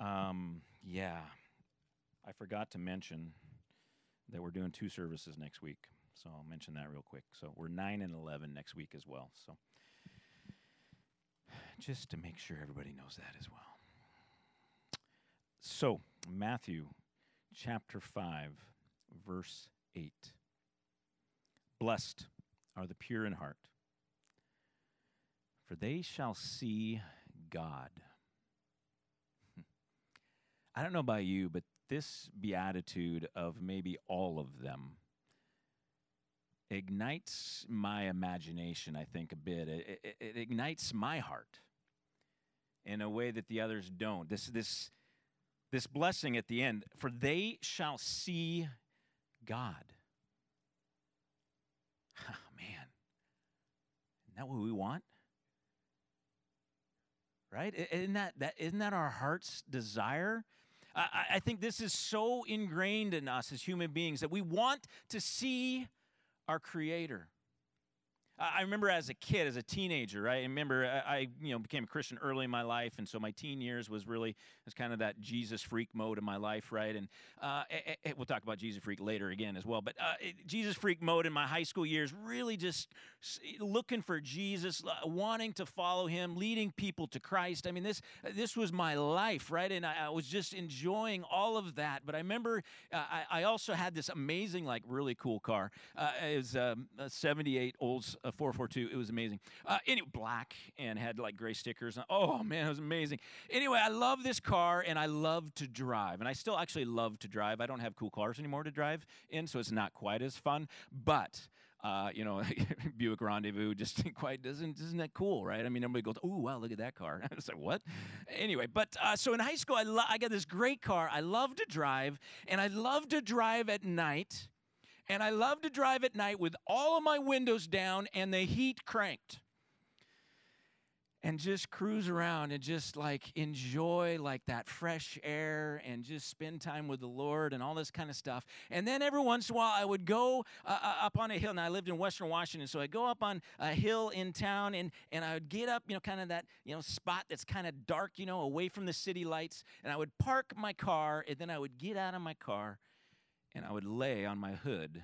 Um, yeah, I forgot to mention that we're doing two services next week. So I'll mention that real quick. So we're 9 and 11 next week as well. So just to make sure everybody knows that as well. So, Matthew chapter 5, verse 8. Blessed are the pure in heart, for they shall see God. I don't know about you, but this beatitude of maybe all of them ignites my imagination, I think, a bit. It, it, it, ignites my heart in a way that the others don't. This, this, this blessing at the end, for they shall see God. Oh, man, isn't that what we want? Right? Isn't that, that, isn't that our heart's desire? I, I think this is so ingrained in us as human beings that we want to see our Creator. I remember as a kid, as a teenager, right? I remember I, you know, became a Christian early in my life, and so my teen years was really was kind of that Jesus freak mode in my life, right? And uh, it, it, we'll talk about Jesus freak later again as well. But uh, it, Jesus freak mode in my high school years, really just looking for Jesus, wanting to follow Him, leading people to Christ. I mean, this this was my life, right? And I, I was just enjoying all of that. But I remember uh, I, I, also had this amazing, like, really cool car. Uh, it was um, a '78 Olds a 442. It was amazing. Uh, anyway, black and had like gray stickers. Oh man, it was amazing. Anyway, I love this car and I love to drive, and I still actually love to drive. I don't have cool cars anymore to drive in, so it's not quite as fun. But uh, you know, Buick Rendezvous just quite doesn't isn't that cool, right? I mean, everybody goes, "Oh wow, look at that car." I was like, "What?" Anyway, but uh, so in high school, I I got this great car. I love to drive, and I love to drive at night and I love to drive at night with all of my windows down and the heat cranked. And just cruise around and just like enjoy like that fresh air and just spend time with the Lord and all this kind of stuff. And then every once in a while, I would go uh, uh up on a hill. And I lived in Western Washington, so I'd go up on a hill in town and, and I would get up, you know, kind of that, you know, spot that's kind of dark, you know, away from the city lights. And I would park my car and then I would get out of my car and I would lay on my hood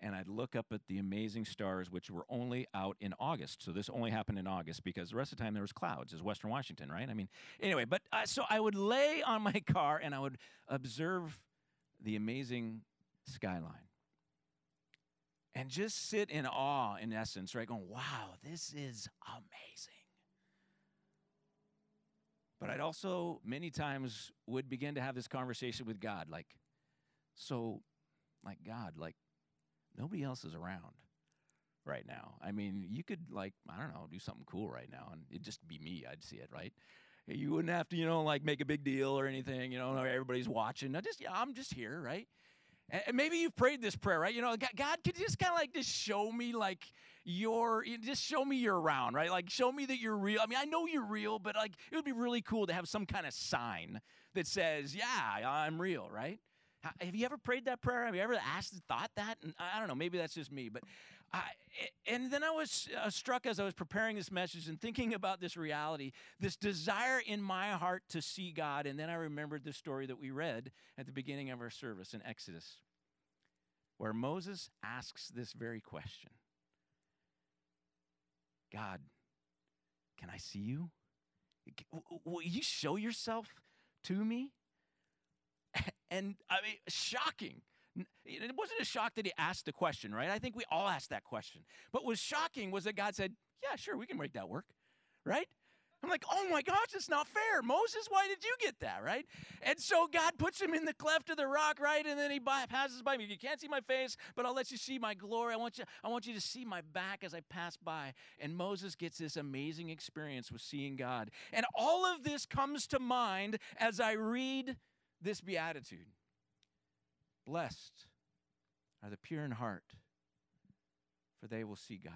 and I'd look up at the amazing stars, which were only out in August. So this only happened in August because the rest of the time there was clouds. Is Western Washington, right? I mean, anyway. But uh, so I would lay on my car and I would observe the amazing skyline, and just sit in awe, in essence, right? Going, "Wow, this is amazing." But I'd also many times would begin to have this conversation with God, like, so, like God, like, nobody else is around right now. I mean, you could like, I don't know, do something cool right now and it'd just be me. I'd see it, right? You wouldn't have to, you know, like make a big deal or anything, you know, everybody's watching. I just, yeah, I'm just here, right? And maybe you've prayed this prayer, right? You know, God, could you just kind of like just show me like your, just show me you're around, right? Like show me that you're real. I mean, I know you're real, but like it would be really cool to have some kind of sign that says, yeah, I'm real, right? Have you ever prayed that prayer? Have you ever asked, thought that? And I don't know, maybe that's just me, but I, and then I was uh, struck as I was preparing this message and thinking about this reality, this desire in my heart to see God. And then I remembered the story that we read at the beginning of our service in Exodus, where Moses asks this very question God, can I see you? Will you show yourself to me? And I mean, shocking. It wasn't a shock that he asked the question, right? I think we all asked that question. But what was shocking was that God said, Yeah, sure, we can make that work, right? I'm like, oh my gosh, it's not fair. Moses, why did you get that, right? And so God puts him in the cleft of the rock, right? And then he passes by me. You can't see my face, but I'll let you see my glory. I want you, I want you to see my back as I pass by. And Moses gets this amazing experience with seeing God. And all of this comes to mind as I read this beatitude Blessed are the pure in heart, for they will see God.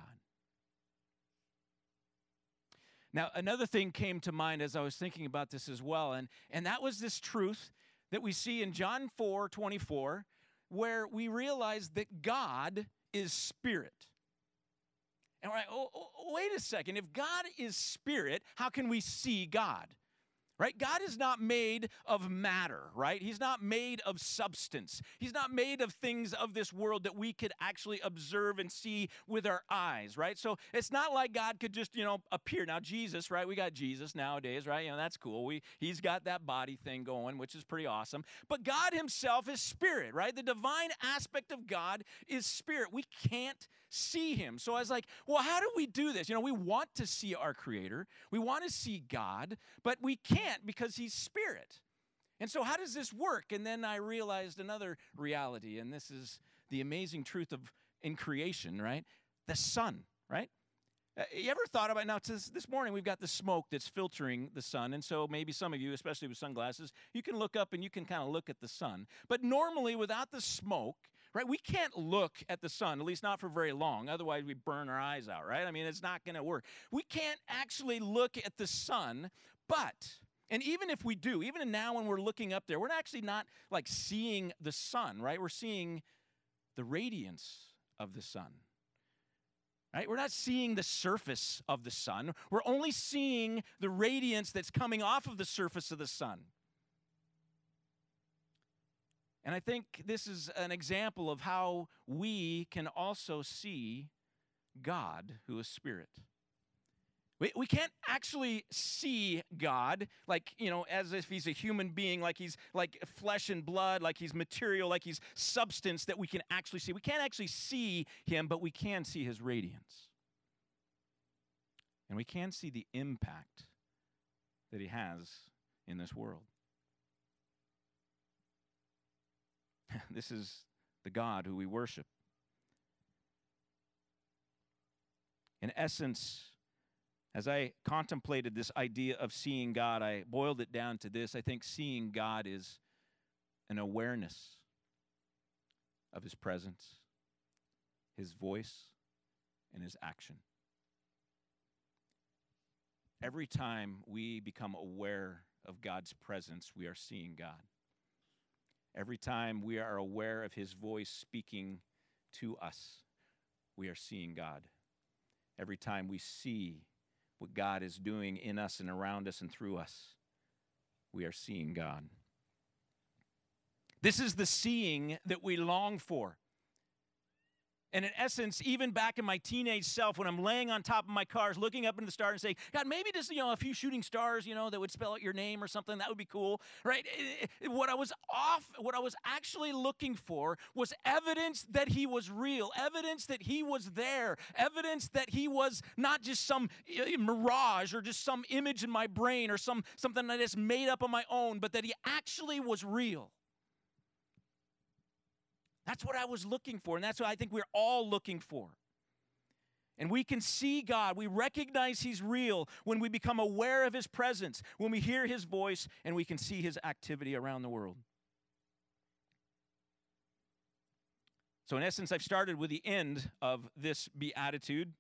Now, another thing came to mind as I was thinking about this as well, and, and that was this truth that we see in John 4 24, where we realize that God is spirit. And we're like, oh, oh, wait a second. If God is spirit, how can we see God? Right? God is not made of matter, right? He's not made of substance. He's not made of things of this world that we could actually observe and see with our eyes, right? So it's not like God could just, you know, appear. Now, Jesus, right? We got Jesus nowadays, right? You know, that's cool. We, he's got that body thing going, which is pretty awesome. But God himself is spirit, right? The divine aspect of God is spirit. We can't see him. So I was like, well, how do we do this? You know, we want to see our creator, we want to see God, but we can't because he's spirit. And so, how does this work? And then I realized another reality, and this is the amazing truth of in creation, right? The sun, right? Uh, you ever thought about now? This, this morning we've got the smoke that's filtering the sun, and so maybe some of you, especially with sunglasses, you can look up and you can kind of look at the sun. But normally, without the smoke, right? We can't look at the sun, at least not for very long. Otherwise, we burn our eyes out, right? I mean, it's not going to work. We can't actually look at the sun, but and even if we do, even now when we're looking up there, we're actually not like seeing the sun, right? We're seeing the radiance of the sun. Right? We're not seeing the surface of the sun. We're only seeing the radiance that's coming off of the surface of the sun. And I think this is an example of how we can also see God, who is spirit. We, we can't actually see God like, you know, as if he's a human being, like he's like flesh and blood, like he's material, like he's substance that we can actually see. We can't actually see him, but we can see his radiance. And we can see the impact that he has in this world. this is the God who we worship. In essence, as I contemplated this idea of seeing God, I boiled it down to this. I think seeing God is an awareness of His presence, His voice, and His action. Every time we become aware of God's presence, we are seeing God. Every time we are aware of His voice speaking to us, we are seeing God. Every time we see what God is doing in us and around us and through us, we are seeing God. This is the seeing that we long for. And in essence, even back in my teenage self, when I'm laying on top of my cars, looking up into the stars and saying, God, maybe just, you know, a few shooting stars, you know, that would spell out your name or something, that would be cool, right? Eh, eh, what I was off, what I was actually looking for was evidence that he was real, evidence that he was there, evidence that he was not just some eh, mirage or just some image in my brain or some something that is made up on my own, but that he actually was real. That's what I was looking for, and that's what I think we're all looking for. And we can see God. We recognize He's real when we become aware of His presence, when we hear His voice, and we can see His activity around the world. So, in essence, I've started with the end of this beatitude,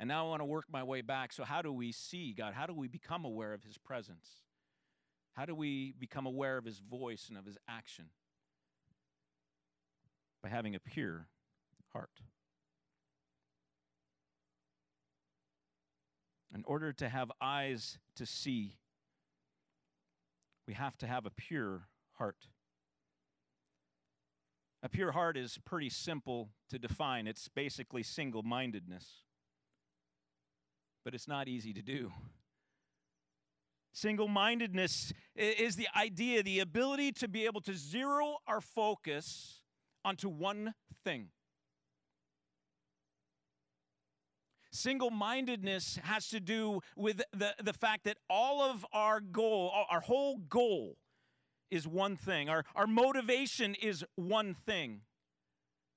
and now I want to work my way back. So, how do we see God? How do we become aware of His presence? How do we become aware of His voice and of His action? By having a pure heart. In order to have eyes to see, we have to have a pure heart. A pure heart is pretty simple to define. It's basically single mindedness, but it's not easy to do. Single mindedness is the idea, the ability to be able to zero our focus onto one thing. Single mindedness has to do with the, the fact that all of our goal, our whole goal, is one thing. Our, our motivation is one thing.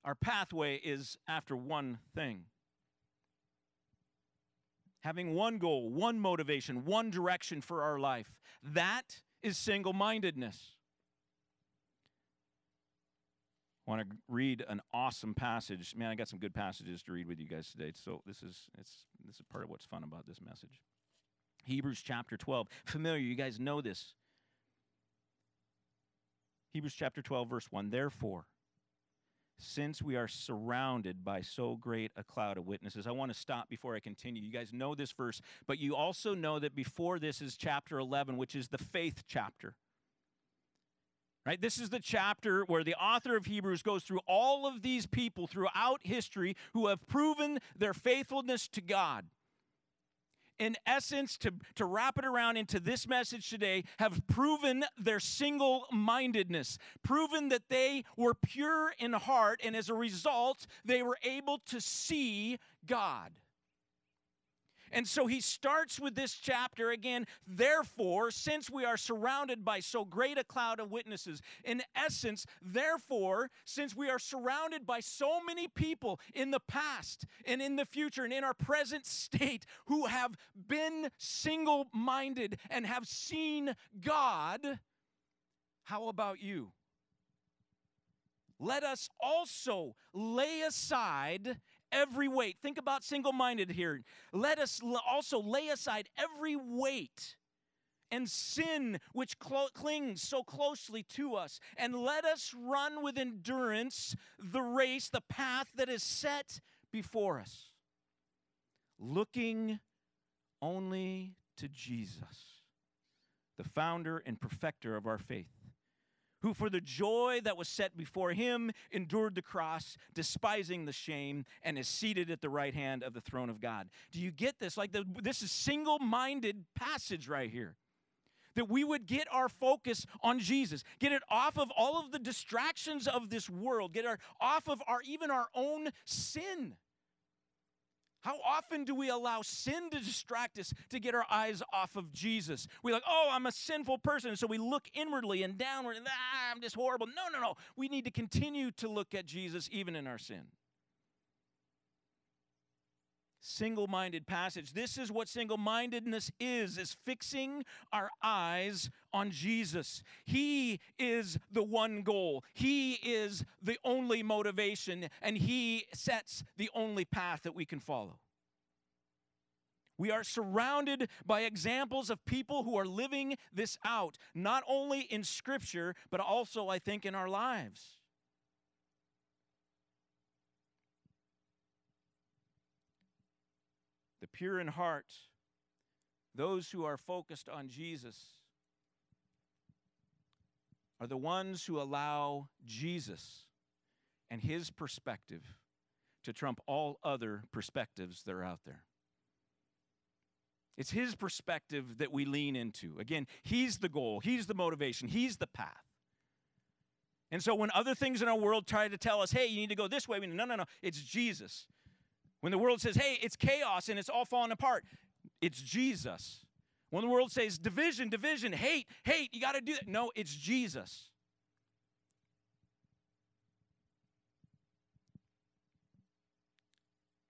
Our pathway is after one thing. Having one goal, one motivation, one direction for our life. That is single mindedness. I want to read an awesome passage. Man, I got some good passages to read with you guys today. So this is it's this is part of what's fun about this message. Hebrews chapter 12. Familiar, you guys know this. Hebrews chapter 12 verse 1. Therefore, since we are surrounded by so great a cloud of witnesses. I want to stop before I continue. You guys know this verse, but you also know that before this is chapter 11, which is the faith chapter. Right? This is the chapter where the author of Hebrews goes through all of these people throughout history who have proven their faithfulness to God in essence, to, to wrap it around into this message today, have proven their single mindedness, proven that they were pure in heart, and as a result, they were able to see God. And so he starts with this chapter again. Therefore, since we are surrounded by so great a cloud of witnesses, in essence, therefore, since we are surrounded by so many people in the past and in the future and in our present state who have been single minded and have seen God, how about you? Let us also lay aside every weight. Think about single minded here. Let us also lay aside every weight and sin which cl- clings so closely to us, and let us run with endurance the race, the path that is set before us, looking only to Jesus, the founder and perfecter of our faith who for the joy that was set before him endured the cross, despising the shame, and is seated at the right hand of the throne of God. Do you get this? Like the, this is single-minded passage right here. That we would get our focus on Jesus, get it off of all of the distractions of this world, get our off of our even our own sin. How often do we allow sin to distract us to get our eyes off of Jesus? We're like, oh, I'm a sinful person. So we look inwardly and downward and ah, I'm just horrible. No, no, no. We need to continue to look at Jesus even in our sin single minded passage. This is what single mindedness is is fixing our eyes on Jesus. He is the one goal. He is the only motivation and he sets the only path that we can follow. We are surrounded by examples of people who are living this out, not only in Scripture, but also, I think, in our lives. the pure in heart, those who are focused on Jesus, are the ones who allow Jesus and his perspective to trump all other perspectives that are out there. It's his perspective that we lean into. Again, he's the goal, he's the motivation, he's the path. And so when other things in our world try to tell us, hey, you need to go this way, we no, no, no, it's Jesus. When the world says, hey, it's chaos and it's all falling apart, it's Jesus. When the world says division, division, hate, hate, you got to do that. No, it's Jesus.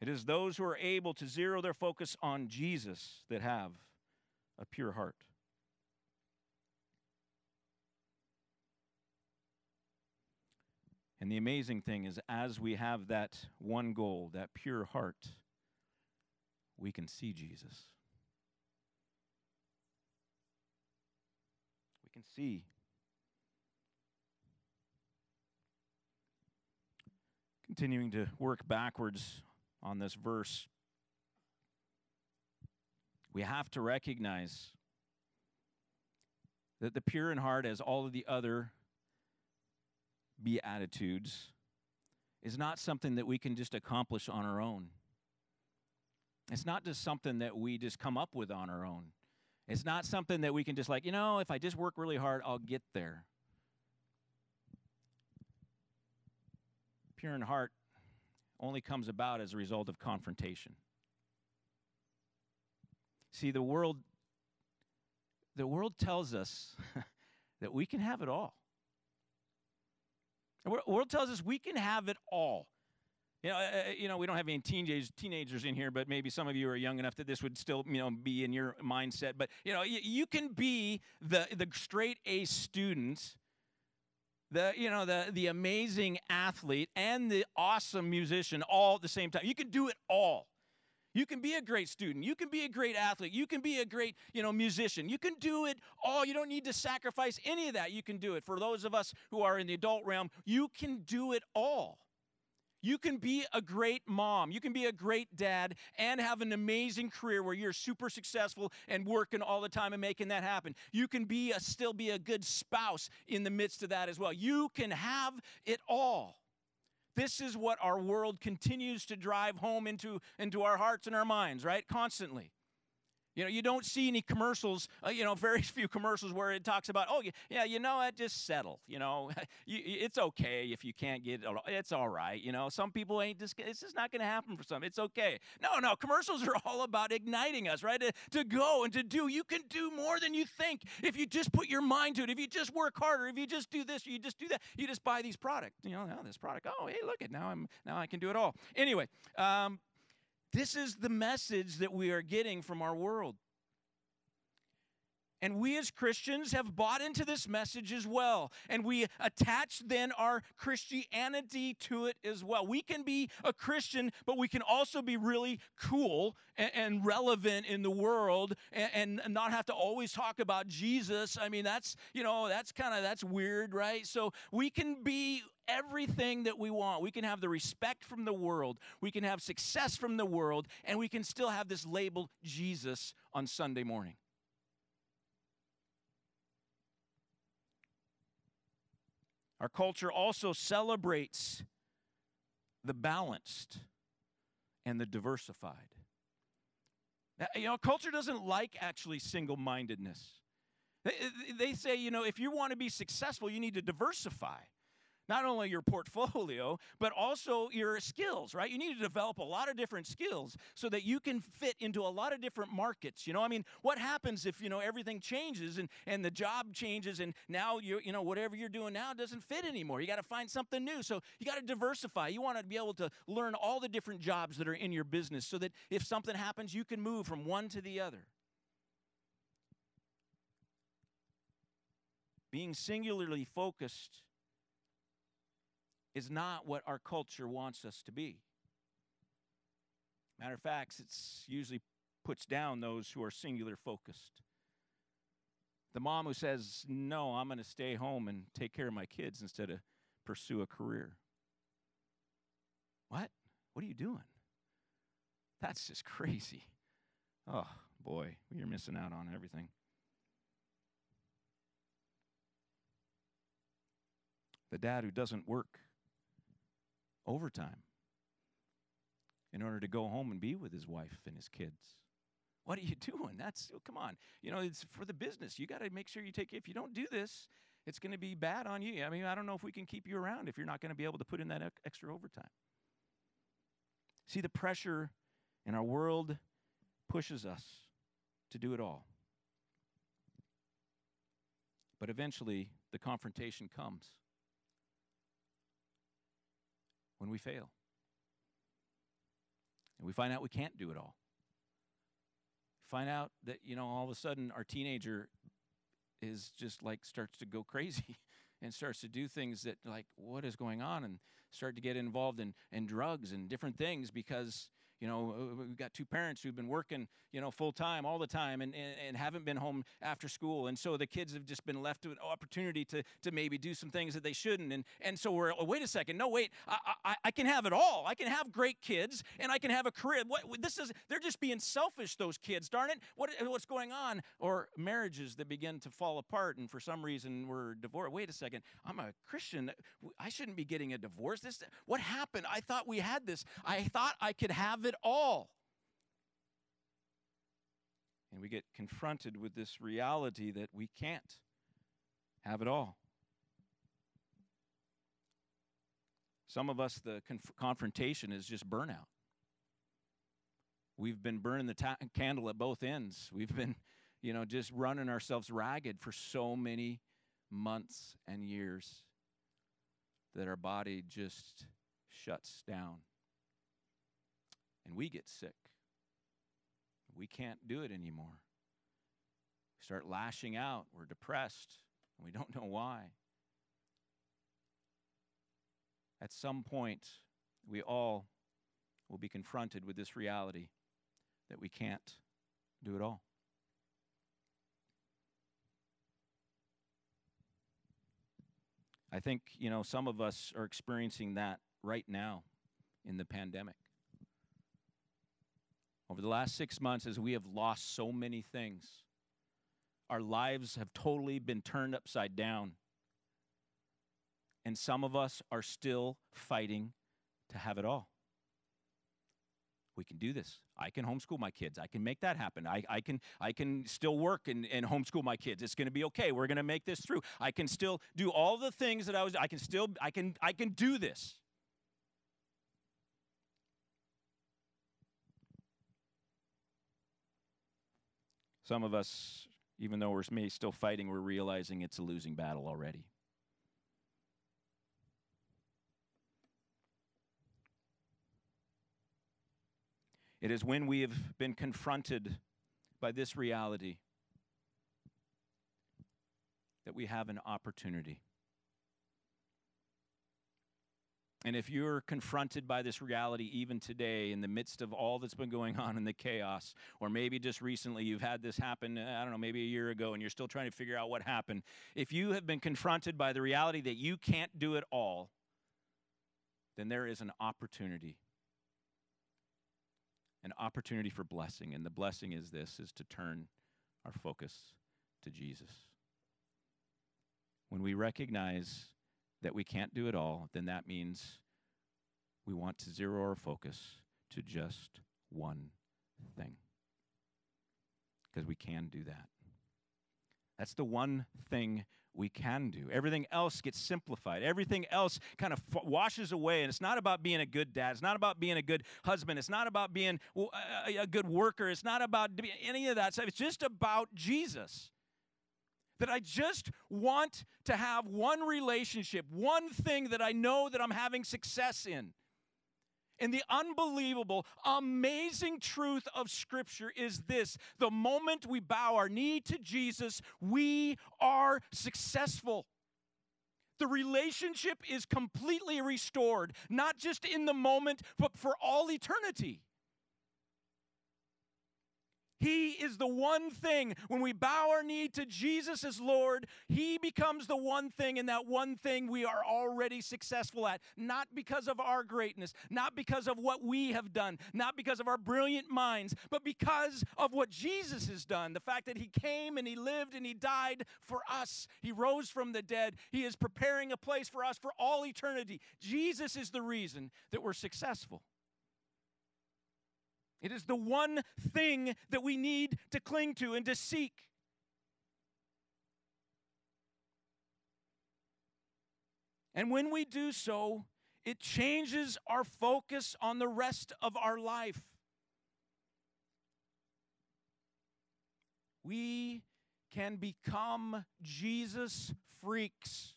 It is those who are able to zero their focus on Jesus that have a pure heart. And the amazing thing is, as we have that one goal, that pure heart, we can see Jesus. We can see. Continuing to work backwards on this verse, we have to recognize that the pure in heart, as all of the other Beatitudes is not something that we can just accomplish on our own. It's not just something that we just come up with on our own. It's not something that we can just like, you know, if I just work really hard, I'll get there. Pure in heart only comes about as a result of confrontation. See, the world the world tells us that we can have it all. The world tells us we can have it all. You know, uh, uh, you know, we don't have any teenagers teenagers in here, but maybe some of you are young enough that this would still, you know, be in your mindset. But you know, you, you can be the the straight A student, the you know the the amazing athlete, and the awesome musician all at the same time. You can do it all. You can be a great student. You can be a great athlete. You can be a great, you know, musician. You can do it all. You don't need to sacrifice any of that. You can do it. For those of us who are in the adult realm, you can do it all. You can be a great mom, you can be a great dad, and have an amazing career where you're super successful and working all the time and making that happen. You can be a, still be a good spouse in the midst of that as well. You can have it all. This is what our world continues to drive home into, into our hearts and our minds, right? Constantly. You know, you don't see any commercials, uh, you know, very few commercials where it talks about, oh, yeah, you know what, just settle. You know, you, it's okay if you can't get it. It's all right. You know, some people ain't just, it's just not going to happen for some. It's okay. No, no, commercials are all about igniting us, right? To, to go and to do. You can do more than you think if you just put your mind to it. If you just work harder, if you just do this, you just do that. You just buy these products. You know, now this product, oh, hey, look at. Now I'm, now I can do it all. Anyway, um, this is the message that we are getting from our world. And we as Christians have bought into this message as well. And we attach then our Christianity to it as well. We can be a Christian, but we can also be really cool and, and relevant in the world and, and, not have to always talk about Jesus. I mean, that's, you know, that's kind of, that's weird, right? So we can be everything that we want. We can have the respect from the world, we can have success from the world, and we can still have this label Jesus on Sunday morning. Our culture also celebrates the balanced and the diversified. You know, culture doesn't like actually single mindedness. They, they say, you know, if you want to be successful, you need to diversify not only your portfolio, but also your skills, right? You need to develop a lot of different skills so that you can fit into a lot of different markets. You know, I mean, what happens if, you know, everything changes and, and the job changes and now you you know, whatever you're doing now doesn't fit anymore. You got to find something new. So you got to diversify. You want to be able to learn all the different jobs that are in your business so that if something happens, you can move from one to the other. Being singularly focused is not what our culture wants us to be. Matter of fact, it's usually puts down those who are singular focused. The mom who says, No, I'm going to stay home and take care of my kids instead of pursue a career. What? What are you doing? That's just crazy. Oh, boy, you're missing out on everything. The dad who doesn't work overtime in order to go home and be with his wife and his kids. What are you doing? That's oh, come on. You know, it's for the business. You got to make sure you take if you don't do this, it's going to be bad on you. I mean, I don't know if we can keep you around if you're not going to be able to put in that extra overtime. See, the pressure in our world pushes us to do it all. But eventually, the confrontation comes when we fail. And we find out we can't do it all. Find out that, you know, all of a sudden our teenager is just like starts to go crazy and starts to do things that like what is going on and start to get involved in, in drugs and different things because you know, uh, we've got two parents who've been working, you know, full time all the time and, and, and, haven't been home after school. And so the kids have just been left with an opportunity to, to maybe do some things that they shouldn't. And, and so we're, oh, wait a second, no, wait, I, I, I, can have it all. I can have great kids and I can have a career. What, this is, they're just being selfish, those kids, darn it. What, what's going on? Or marriages that begin to fall apart and for some reason we're divorced. Wait a second, I'm a Christian. I shouldn't be getting a divorce. This, what happened? I thought we had this. I thought I could have it all. And we get confronted with this reality that we can't have it all. Some of us, the conf- confrontation is just burnout. We've been burning the ta- candle at both ends. We've been, you know, just running ourselves ragged for so many months and years that our body just shuts down and we get sick. We can't do it anymore. We start lashing out. We're depressed, and we don't know why. At some point, we all will be confronted with this reality that we can't do it all. I think, you know, some of us are experiencing that right now in the pandemic. Over the last six months, as we have lost so many things, our lives have totally been turned upside down. And some of us are still fighting to have it all. We can do this. I can homeschool my kids. I can make that happen. I, I, can, I can still work and, and homeschool my kids. It's going to be okay. We're going to make this through. I can still do all the things that I was, I can still, I can, I can do this. Some of us, even though we're maybe still fighting, we're realizing it's a losing battle already. It is when we have been confronted by this reality that we have an opportunity. And if you're confronted by this reality even today, in the midst of all that's been going on in the chaos, or maybe just recently you've had this happen, uh, I don't know, maybe a year ago, and you're still trying to figure out what happened, if you have been confronted by the reality that you can't do it all, then there is an opportunity. An opportunity for blessing. And the blessing is this is to turn our focus to Jesus. When we recognize that we can't do it all, then that means we want to zero our focus to just one thing. Because we can do that. That's the one thing we can do. Everything else gets simplified. Everything else kind of washes away. And it's not about being a good dad. It's not about being a good husband. It's not about being a good worker. It's not about any of that stuff. It's just about Jesus. That I just want to have one relationship, one thing that I know that I'm having success in. And the unbelievable, amazing truth of Scripture is this the moment we bow our knee to Jesus, we are successful. The relationship is completely restored, not just in the moment, but for all eternity. He is the one thing. When we bow our knee to Jesus as Lord, He becomes the one thing, and that one thing we are already successful at. Not because of our greatness, not because of what we have done, not because of our brilliant minds, but because of what Jesus has done. The fact that He came and He lived and He died for us. He rose from the dead. He is preparing a place for us for all eternity. Jesus is the reason that we're successful. It is the one thing that we need to cling to and to seek. And when we do so, it changes our focus on the rest of our life. We can become Jesus freaks.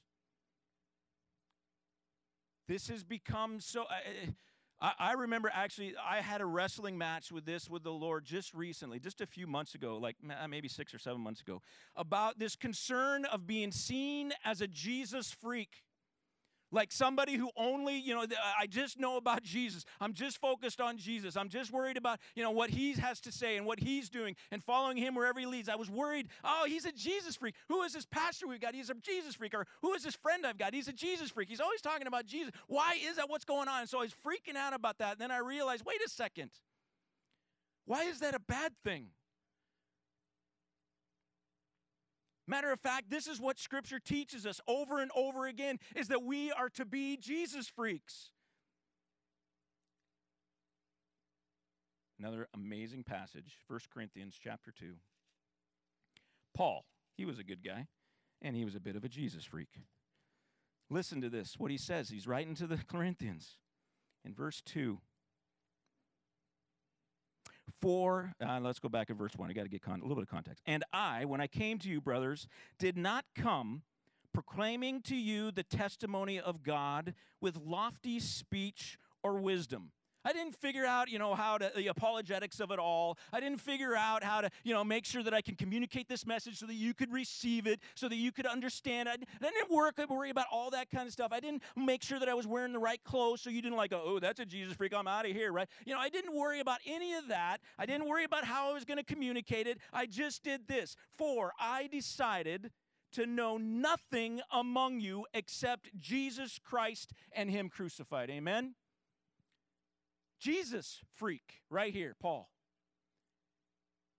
This has become so. Uh, I, I remember actually, I had a wrestling match with this with the Lord just recently, just a few months ago, like uh, maybe six or seven months ago, about this concern of being seen as a Jesus freak. Like somebody who only, you know, I just know about Jesus. I'm just focused on Jesus. I'm just worried about, you know, what he has to say and what he's doing and following him wherever he leads. I was worried, oh, he's a Jesus freak. Who is this pastor we've got? He's a Jesus freak. Or who is this friend I've got? He's a Jesus freak. He's always talking about Jesus. Why is that? What's going on? And so I was freaking out about that. And then I realized, wait a second. Why is that a bad thing? Matter of fact, this is what scripture teaches us over and over again is that we are to be Jesus freaks. Another amazing passage, 1 Corinthians chapter 2. Paul, he was a good guy, and he was a bit of a Jesus freak. Listen to this, what he says. He's writing to the Corinthians in verse 2. For, uh, let's go back to verse 1. I got to get con- a little bit of context. And I, when I came to you, brothers, did not come proclaiming to you the testimony of God with lofty speech or wisdom I didn't figure out, you know, how to the apologetics of it all. I didn't figure out how to, you know, make sure that I can communicate this message so that you could receive it, so that you could understand. I, I didn't work, I worry about all that kind of stuff. I didn't make sure that I was wearing the right clothes so you didn't like, oh, that's a Jesus freak. I'm out of here, right? You know, I didn't worry about any of that. I didn't worry about how I was going to communicate it. I just did this. For I decided to know nothing among you except Jesus Christ and Him crucified. Amen? Jesus freak right here, Paul.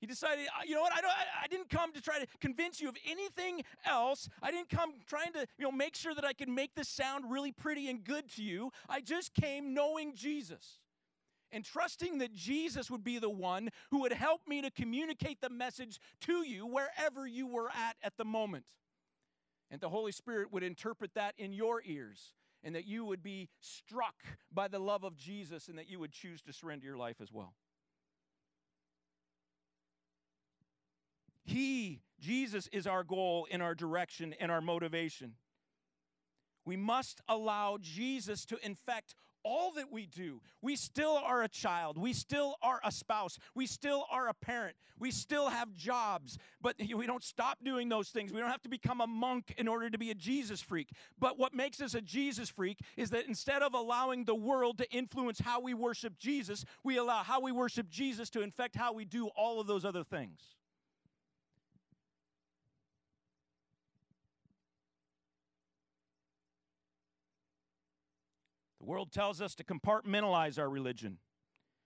He decided, uh, you know what? I, don't, I, didn't come to try to convince you of anything else. I didn't come trying to, you know, make sure that I could make this sound really pretty and good to you. I just came knowing Jesus and trusting that Jesus would be the one who would help me to communicate the message to you wherever you were at at the moment. And the Holy Spirit would interpret that in your ears and that you would be struck by the love of Jesus and that you would choose to surrender your life as well. He, Jesus, is our goal and our direction and our motivation. We must allow Jesus to infect all that we do. We still are a child. We still are a spouse. We still are a parent. We still have jobs. But we don't stop doing those things. We don't have to become a monk in order to be a Jesus freak. But what makes us a Jesus freak is that instead of allowing the world to influence how we worship Jesus, we allow how we worship Jesus to infect how we do all of those other things. The world tells us to compartmentalize our religion.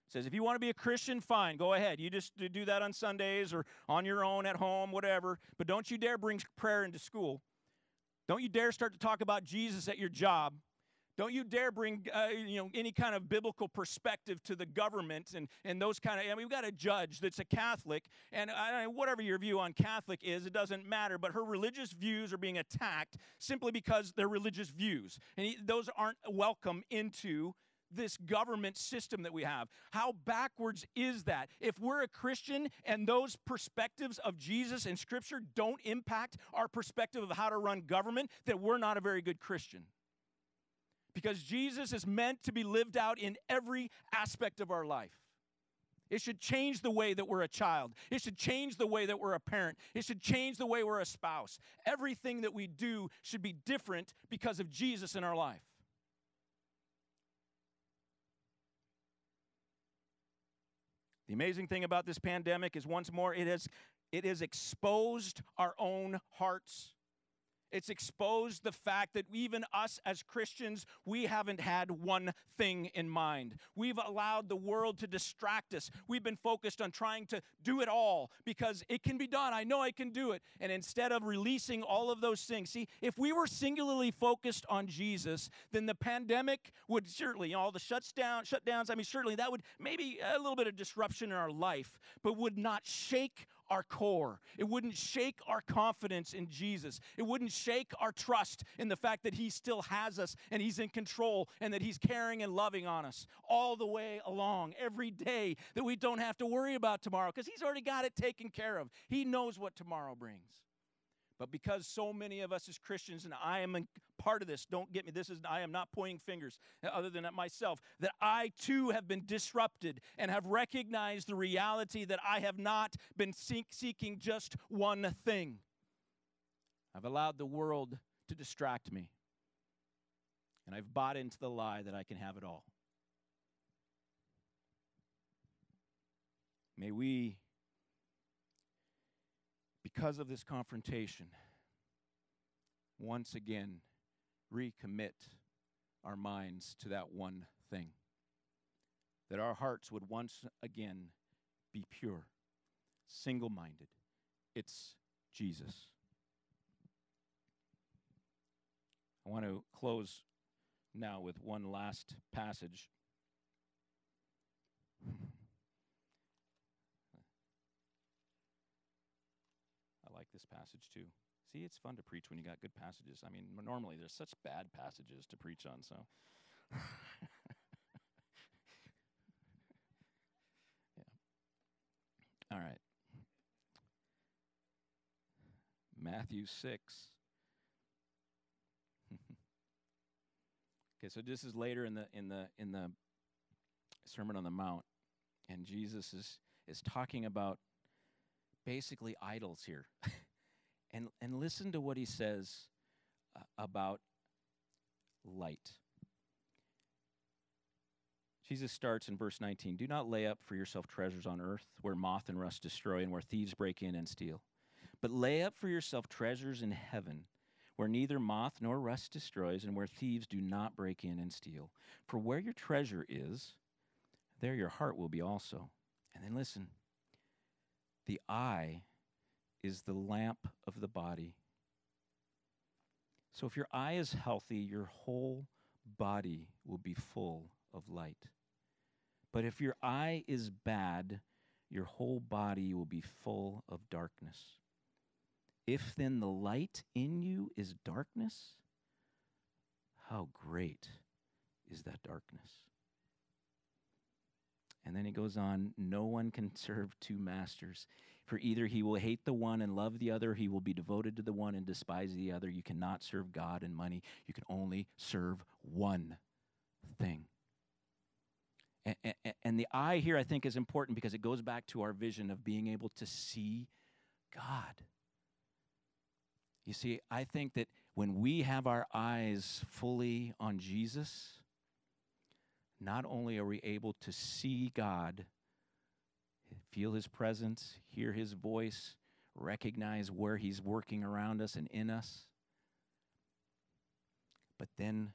It says if you want to be a Christian, fine, go ahead. You just do that on Sundays or on your own at home, whatever. But don't you dare bring prayer into school. Don't you dare start to talk about Jesus at your job. Don't you dare bring uh, you know any kind of biblical perspective to the government and, and those kind of. I mean, we've got a judge that's a Catholic, and I, whatever your view on Catholic is, it doesn't matter. But her religious views are being attacked simply because they're religious views, and he, those aren't welcome into this government system that we have. How backwards is that? If we're a Christian and those perspectives of Jesus and Scripture don't impact our perspective of how to run government, then we're not a very good Christian because Jesus is meant to be lived out in every aspect of our life. It should change the way that we're a child. It should change the way that we're a parent. It should change the way we're a spouse. Everything that we do should be different because of Jesus in our life. The amazing thing about this pandemic is once more it has it has exposed our own hearts it's exposed the fact that even us as Christians, we haven't had one thing in mind. We've allowed the world to distract us. We've been focused on trying to do it all because it can be done. I know I can do it. And instead of releasing all of those things, see, if we were singularly focused on Jesus, then the pandemic would certainly, all the shuts down, shutdowns, I mean, certainly that would maybe a little bit of disruption in our life, but would not shake our core. It wouldn't shake our confidence in Jesus. It wouldn't shake our trust in the fact that He still has us and He's in control and that He's caring and loving on us all the way along, every day, that we don't have to worry about tomorrow because He's already got it taken care of. He knows what tomorrow brings. But because so many of us as Christians, and I am a part of this, don't get me, this is, I am not pointing fingers uh, other than at myself, that I too have been disrupted and have recognized the reality that I have not been seek, seeking just one thing. I've allowed the world to distract me. And I've bought into the lie that I can have it all. May we because of this confrontation, once again, recommit our minds to that one thing. That our hearts would once again be pure, single minded. It's Jesus. I want to close now with one last passage this passage too. See, it's fun to preach when you got good passages. I mean, normally there's such bad passages to preach on, so. yeah. All right. Matthew 6. okay, so this is later in the in the in the Sermon on the Mount, and Jesus is is talking about basically idols here. and, and listen to what he says uh, about light. Jesus starts in verse 19 Do not lay up for yourself treasures on earth where moth and rust destroy and where thieves break in and steal. But lay up for yourself treasures in heaven where neither moth nor rust destroys and where thieves do not break in and steal. For where your treasure is, there your heart will be also. And then listen the eye is the lamp of the body. So if your eye is healthy, your whole body will be full of light. But if your eye is bad, your whole body will be full of darkness. If then the light in you is darkness, how great is that darkness? And then he goes on no one can serve two masters. For either he will hate the one and love the other, he will be devoted to the one and despise the other. You cannot serve God and money. You can only serve one thing. And, and, and the eye here, I think, is important because it goes back to our vision of being able to see God. You see, I think that when we have our eyes fully on Jesus, not only are we able to see God, feel his presence, hear his voice, recognize where he's working around us and in us, but then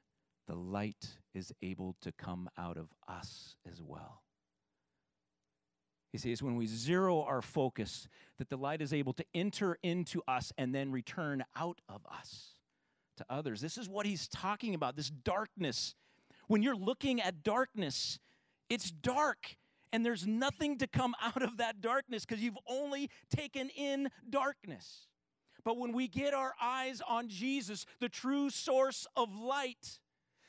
the light is able to come out of us as well. You see, it's when we zero our focus that the light is able to enter into us and then return out of us to others. This is what he's talking about this darkness when you're looking at darkness, it's dark and there's nothing to come out of that darkness because you've only taken in darkness. But when we get our eyes on Jesus, the true source of light,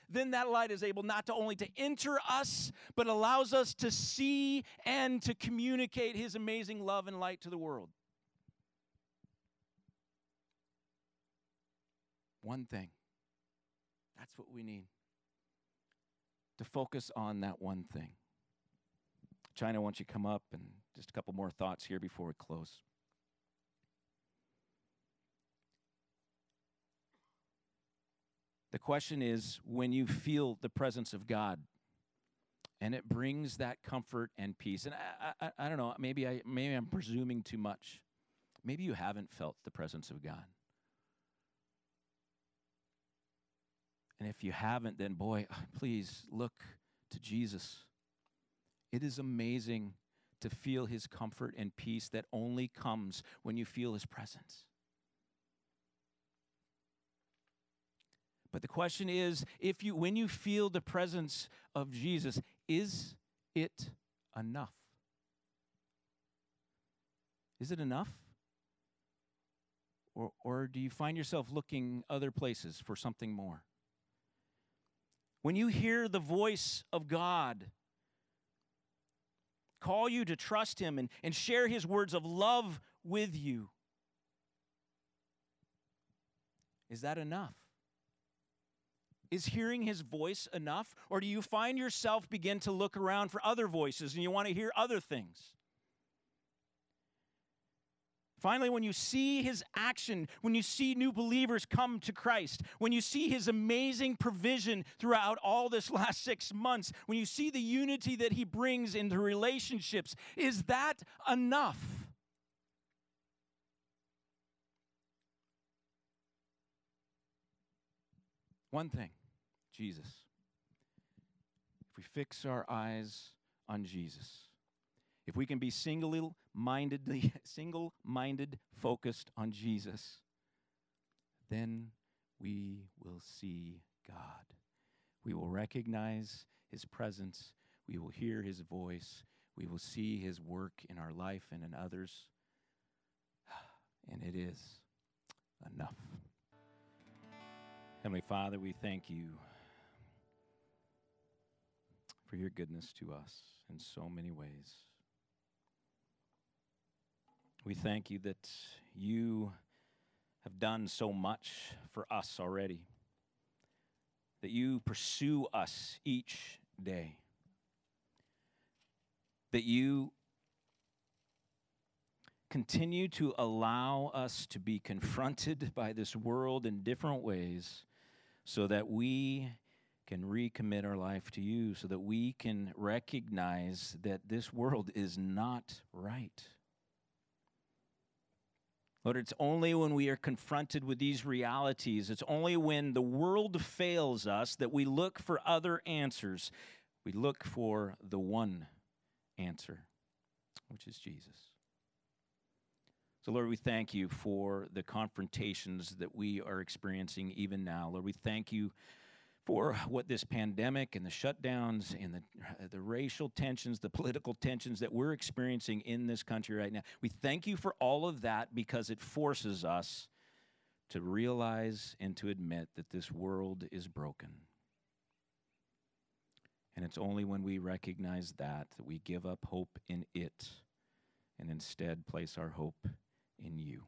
then that light is able not to only to enter us, but allows us to see and to communicate his amazing love and light to the world. One thing. That's what we need to focus on that one thing. China, why don't you come up and just a couple more thoughts here before we close. The question is when you feel the presence of God and it brings that comfort and peace. And I, I, I don't know, maybe, I, maybe I'm presuming too much. Maybe you haven't felt the presence of God. And if you haven't, then boy, please look to Jesus. It is amazing to feel his comfort and peace that only comes when you feel his presence. But the question is if you when you feel the presence of Jesus, is it enough? Is it enough? Or, or do you find yourself looking other places for something more? When you hear the voice of God call you to trust Him and, and share His words of love with you, is that enough? Is hearing his voice enough? Or do you find yourself begin to look around for other voices and you want to hear other things? Finally, when you see his action, when you see new believers come to Christ, when you see his amazing provision throughout all this last six months, when you see the unity that he brings into relationships, is that enough? One thing Jesus. If we fix our eyes on Jesus, if we can be single mindedly, single minded focused on Jesus, then we will see God. We will recognize his presence. We will hear his voice. We will see his work in our life and in others. And it is enough. Heavenly Father, we thank you for your goodness to us in so many ways. We thank you that you have done so much for us already, that you pursue us each day, that you continue to allow us to be confronted by this world in different ways so that we can recommit our life to you, so that we can recognize that this world is not right Lord, it's only when we are confronted with these realities, it's only when the world fails us that we look for other answers. We look for the one answer, which is Jesus. So, Lord, we thank you for the confrontations that we are experiencing even now. Lord, we thank you for what this pandemic and the shutdowns and the, uh, the racial tensions, the political tensions that we're experiencing in this country right now. We thank you for all of that because it forces us to realize and to admit that this world is broken. And it's only when we recognize that that we give up hope in it and instead place our hope in you.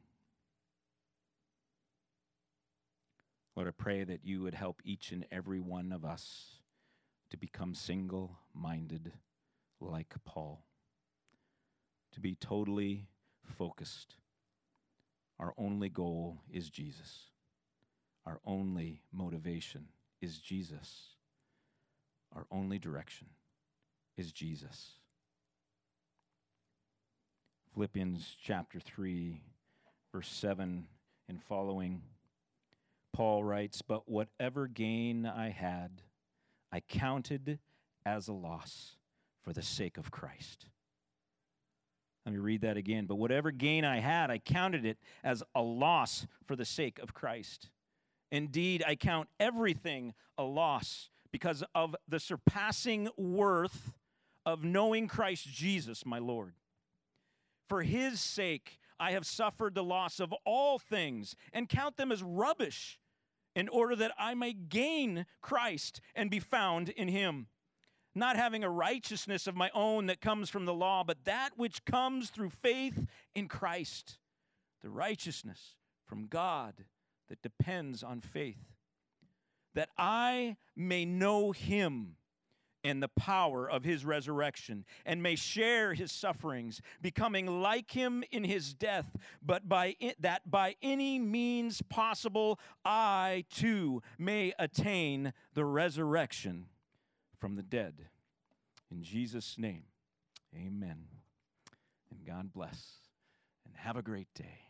Lord, I pray that you would help each and every one of us to become single minded like Paul, to be totally focused. Our only goal is Jesus. Our only motivation is Jesus. Our only direction is Jesus. Philippians chapter 3, verse 7 and following, Paul writes, But whatever gain I had, I counted as a loss for the sake of Christ. Let me read that again. But whatever gain I had, I counted it as a loss for the sake of Christ. Indeed, I count everything a loss because of the surpassing worth of knowing Christ Jesus, my Lord. For his sake, I have suffered the loss of all things and count them as rubbish in order that I may gain Christ and be found in him. Not having a righteousness of my own that comes from the law, but that which comes through faith in Christ, the righteousness from God that depends on faith. That I may know him and the power of his resurrection and may share his sufferings becoming like him in his death but by it, that by any means possible I too may attain the resurrection from the dead. In Jesus name amen. And God bless and have a great day